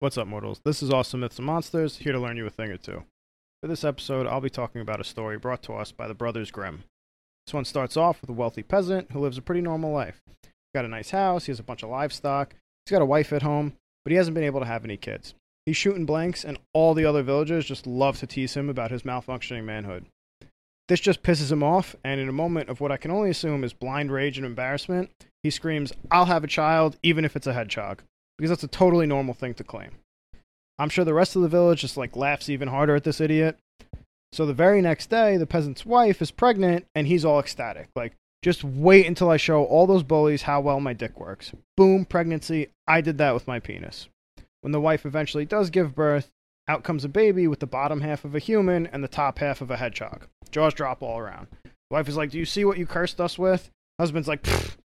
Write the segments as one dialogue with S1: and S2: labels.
S1: What's up, mortals? This is Awesome Myths and Monsters, here to learn you a thing or two. For this episode, I'll be talking about a story brought to us by the Brothers Grimm. This one starts off with a wealthy peasant who lives a pretty normal life. He's got a nice house, he has a bunch of livestock, he's got a wife at home, but he hasn't been able to have any kids. He's shooting blanks, and all the other villagers just love to tease him about his malfunctioning manhood. This just pisses him off, and in a moment of what I can only assume is blind rage and embarrassment, he screams, I'll have a child, even if it's a hedgehog because that's a totally normal thing to claim. I'm sure the rest of the village just like laughs even harder at this idiot. So the very next day, the peasant's wife is pregnant and he's all ecstatic. Like, just wait until I show all those bullies how well my dick works. Boom, pregnancy. I did that with my penis. When the wife eventually does give birth, out comes a baby with the bottom half of a human and the top half of a hedgehog. Jaws drop all around. Wife is like, Do you see what you cursed us with? Husband's like,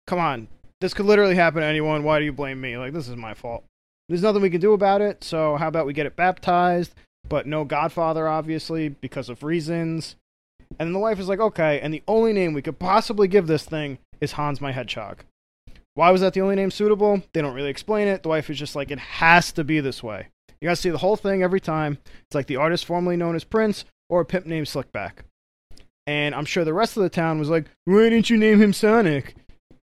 S1: Come on, this could literally happen to anyone. Why do you blame me? Like, this is my fault. There's nothing we can do about it, so how about we get it baptized? But no Godfather, obviously, because of reasons. And then the wife is like, okay, and the only name we could possibly give this thing is Hans my Hedgehog. Why was that the only name suitable? They don't really explain it. The wife is just like, it has to be this way. You gotta see the whole thing every time. It's like the artist formerly known as Prince or a pimp named Slickback. And I'm sure the rest of the town was like, why didn't you name him Sonic?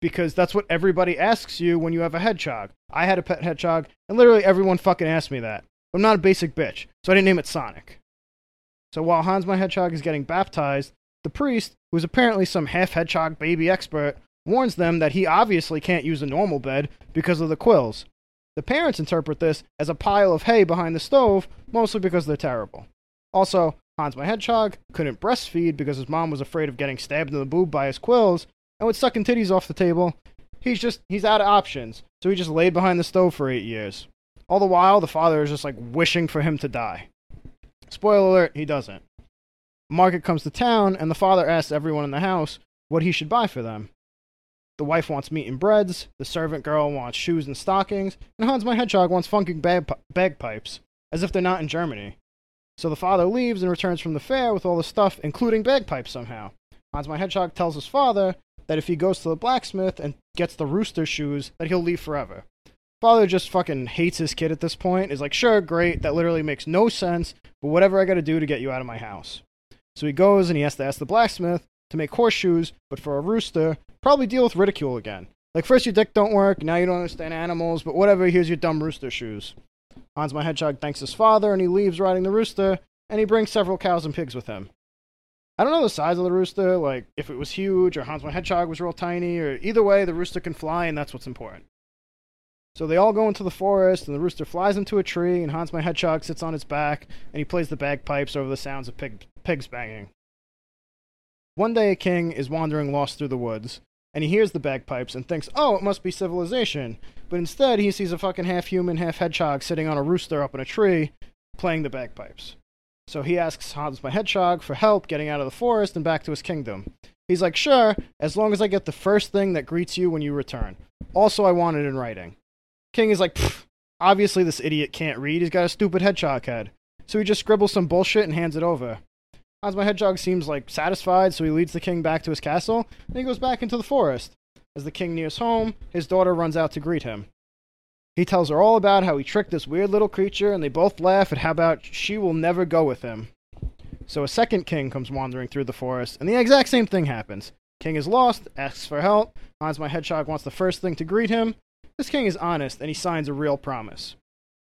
S1: Because that's what everybody asks you when you have a hedgehog. I had a pet hedgehog, and literally everyone fucking asked me that. I'm not a basic bitch, so I didn't name it Sonic. So while Hans my hedgehog is getting baptized, the priest, who is apparently some half hedgehog baby expert, warns them that he obviously can't use a normal bed because of the quills. The parents interpret this as a pile of hay behind the stove, mostly because they're terrible. Also, Hans my hedgehog couldn't breastfeed because his mom was afraid of getting stabbed in the boob by his quills, and with sucking titties off the table, he's just he's out of options. So he just laid behind the stove for eight years. All the while, the father is just like wishing for him to die. Spoiler alert, he doesn't. Market comes to town, and the father asks everyone in the house what he should buy for them. The wife wants meat and breads, the servant girl wants shoes and stockings, and Hans my hedgehog wants funky bag- bagpipes, as if they're not in Germany. So the father leaves and returns from the fair with all the stuff, including bagpipes somehow. Hans my hedgehog tells his father that if he goes to the blacksmith and gets the rooster shoes, that he'll leave forever. Father just fucking hates his kid at this point. Is like, sure, great, that literally makes no sense, but whatever I gotta do to get you out of my house. So he goes and he has to ask the blacksmith to make horseshoes, but for a rooster, probably deal with ridicule again. Like, first your dick don't work, now you don't understand animals, but whatever, here's your dumb rooster shoes. Hans my hedgehog thanks his father and he leaves riding the rooster, and he brings several cows and pigs with him. I don't know the size of the rooster, like if it was huge or Hans my Hedgehog was real tiny, or either way, the rooster can fly, and that's what's important. So they all go into the forest, and the rooster flies into a tree, and Hans my Hedgehog sits on its back, and he plays the bagpipes over the sounds of pig, pigs banging. One day, a king is wandering lost through the woods, and he hears the bagpipes and thinks, oh, it must be civilization. But instead, he sees a fucking half human, half hedgehog sitting on a rooster up in a tree playing the bagpipes. So he asks Hans my Hedgehog for help getting out of the forest and back to his kingdom. He's like, sure, as long as I get the first thing that greets you when you return. Also, I want it in writing. King is like, obviously this idiot can't read. He's got a stupid hedgehog head. So he just scribbles some bullshit and hands it over. Hans my Hedgehog seems like satisfied, so he leads the king back to his castle, and he goes back into the forest. As the king nears home, his daughter runs out to greet him. He tells her all about how he tricked this weird little creature, and they both laugh at how about she will never go with him. So a second king comes wandering through the forest, and the exact same thing happens. King is lost, asks for help. Hans my hedgehog wants the first thing to greet him. This king is honest, and he signs a real promise.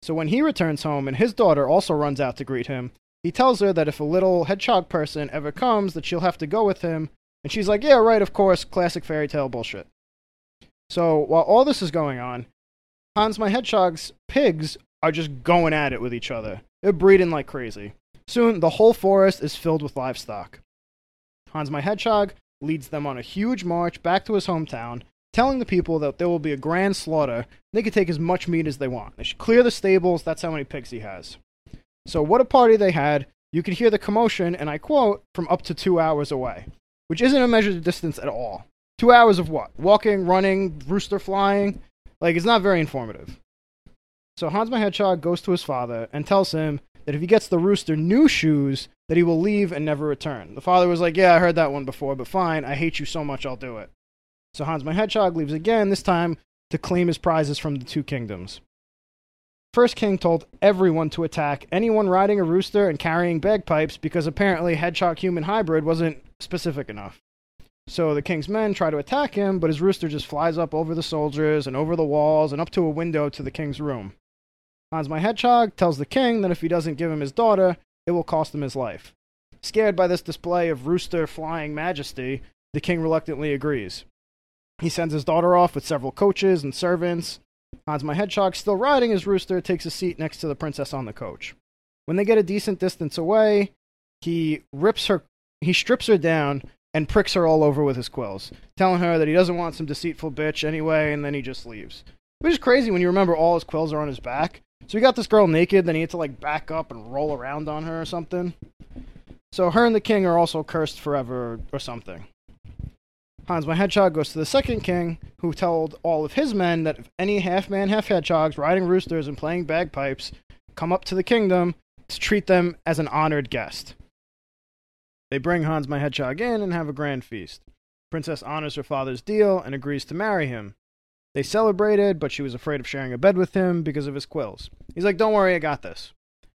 S1: So when he returns home and his daughter also runs out to greet him, he tells her that if a little hedgehog person ever comes, that she'll have to go with him. And she's like, yeah, right, of course, classic fairy tale bullshit. So while all this is going on, Hans my Hedgehog's pigs are just going at it with each other. They're breeding like crazy. Soon, the whole forest is filled with livestock. Hans my Hedgehog leads them on a huge march back to his hometown, telling the people that there will be a grand slaughter. They can take as much meat as they want. They should clear the stables, that's how many pigs he has. So, what a party they had. You could hear the commotion, and I quote, from up to two hours away, which isn't a measured distance at all. Two hours of what? Walking, running, rooster flying? Like, it's not very informative. So Hans my Hedgehog goes to his father and tells him that if he gets the rooster new shoes, that he will leave and never return. The father was like, Yeah, I heard that one before, but fine, I hate you so much, I'll do it. So Hans my Hedgehog leaves again, this time to claim his prizes from the two kingdoms. first king told everyone to attack anyone riding a rooster and carrying bagpipes because apparently hedgehog human hybrid wasn't specific enough. So the king's men try to attack him, but his rooster just flies up over the soldiers and over the walls and up to a window to the king's room. Hans my Hedgehog tells the king that if he doesn't give him his daughter, it will cost him his life. Scared by this display of rooster flying majesty, the king reluctantly agrees. He sends his daughter off with several coaches and servants. Hans my Hedgehog, still riding his rooster, takes a seat next to the princess on the coach. When they get a decent distance away, he rips her, he strips her down and pricks her all over with his quills, telling her that he doesn't want some deceitful bitch anyway, and then he just leaves. Which is crazy when you remember all his quills are on his back. So he got this girl naked, then he had to like back up and roll around on her or something. So her and the king are also cursed forever or something. Hans my Hedgehog goes to the second king, who told all of his men that if any half man, half hedgehogs riding roosters and playing bagpipes come up to the kingdom, to treat them as an honored guest. They bring Hans my Hedgehog in and have a grand feast. Princess honors her father's deal and agrees to marry him. They celebrated, but she was afraid of sharing a bed with him because of his quills. He's like, Don't worry, I got this.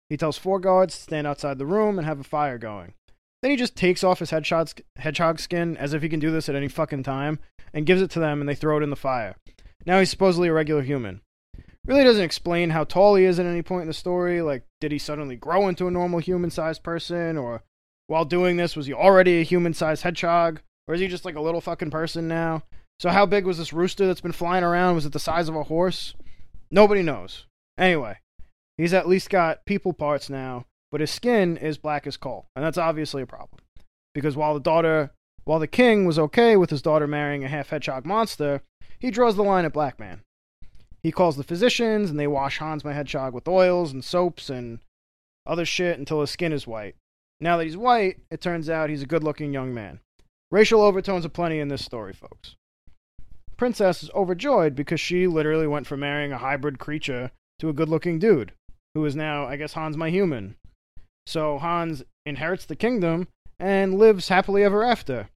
S1: He tells four guards to stand outside the room and have a fire going. Then he just takes off his hedgehog, skin as if he can do this at any fucking time and gives it to them and they throw it in the fire. Now he's supposedly a regular human. Really doesn't explain how tall he is at any point in the story. Like, did he suddenly grow into a normal human sized person? Or while doing this, was he already a human sized hedgehog? Or is he just like a little fucking person now? So, how big was this rooster that's been flying around? Was it the size of a horse? Nobody knows. Anyway, he's at least got people parts now, but his skin is black as coal, and that's obviously a problem. Because while the daughter, while the king was okay with his daughter marrying a half hedgehog monster, he draws the line at black man. He calls the physicians, and they wash Hans my hedgehog with oils and soaps and other shit until his skin is white. Now that he's white, it turns out he's a good looking young man. Racial overtones aplenty in this story, folks. Princess is overjoyed because she literally went from marrying a hybrid creature to a good looking dude, who is now, I guess, Hans my human. So Hans inherits the kingdom and lives happily ever after.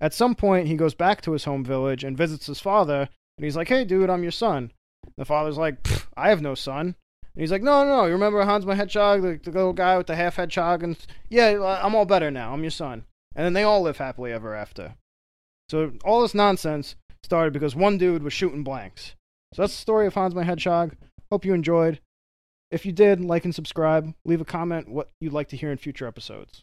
S1: At some point, he goes back to his home village and visits his father, and he's like, Hey, dude, I'm your son. The father's like, I have no son. And he's like, no, no, no. You remember Hans my Hedgehog, the, the little guy with the half hedgehog? And yeah, I'm all better now. I'm your son. And then they all live happily ever after. So all this nonsense started because one dude was shooting blanks. So that's the story of Hans my Hedgehog. Hope you enjoyed. If you did, like and subscribe. Leave a comment what you'd like to hear in future episodes.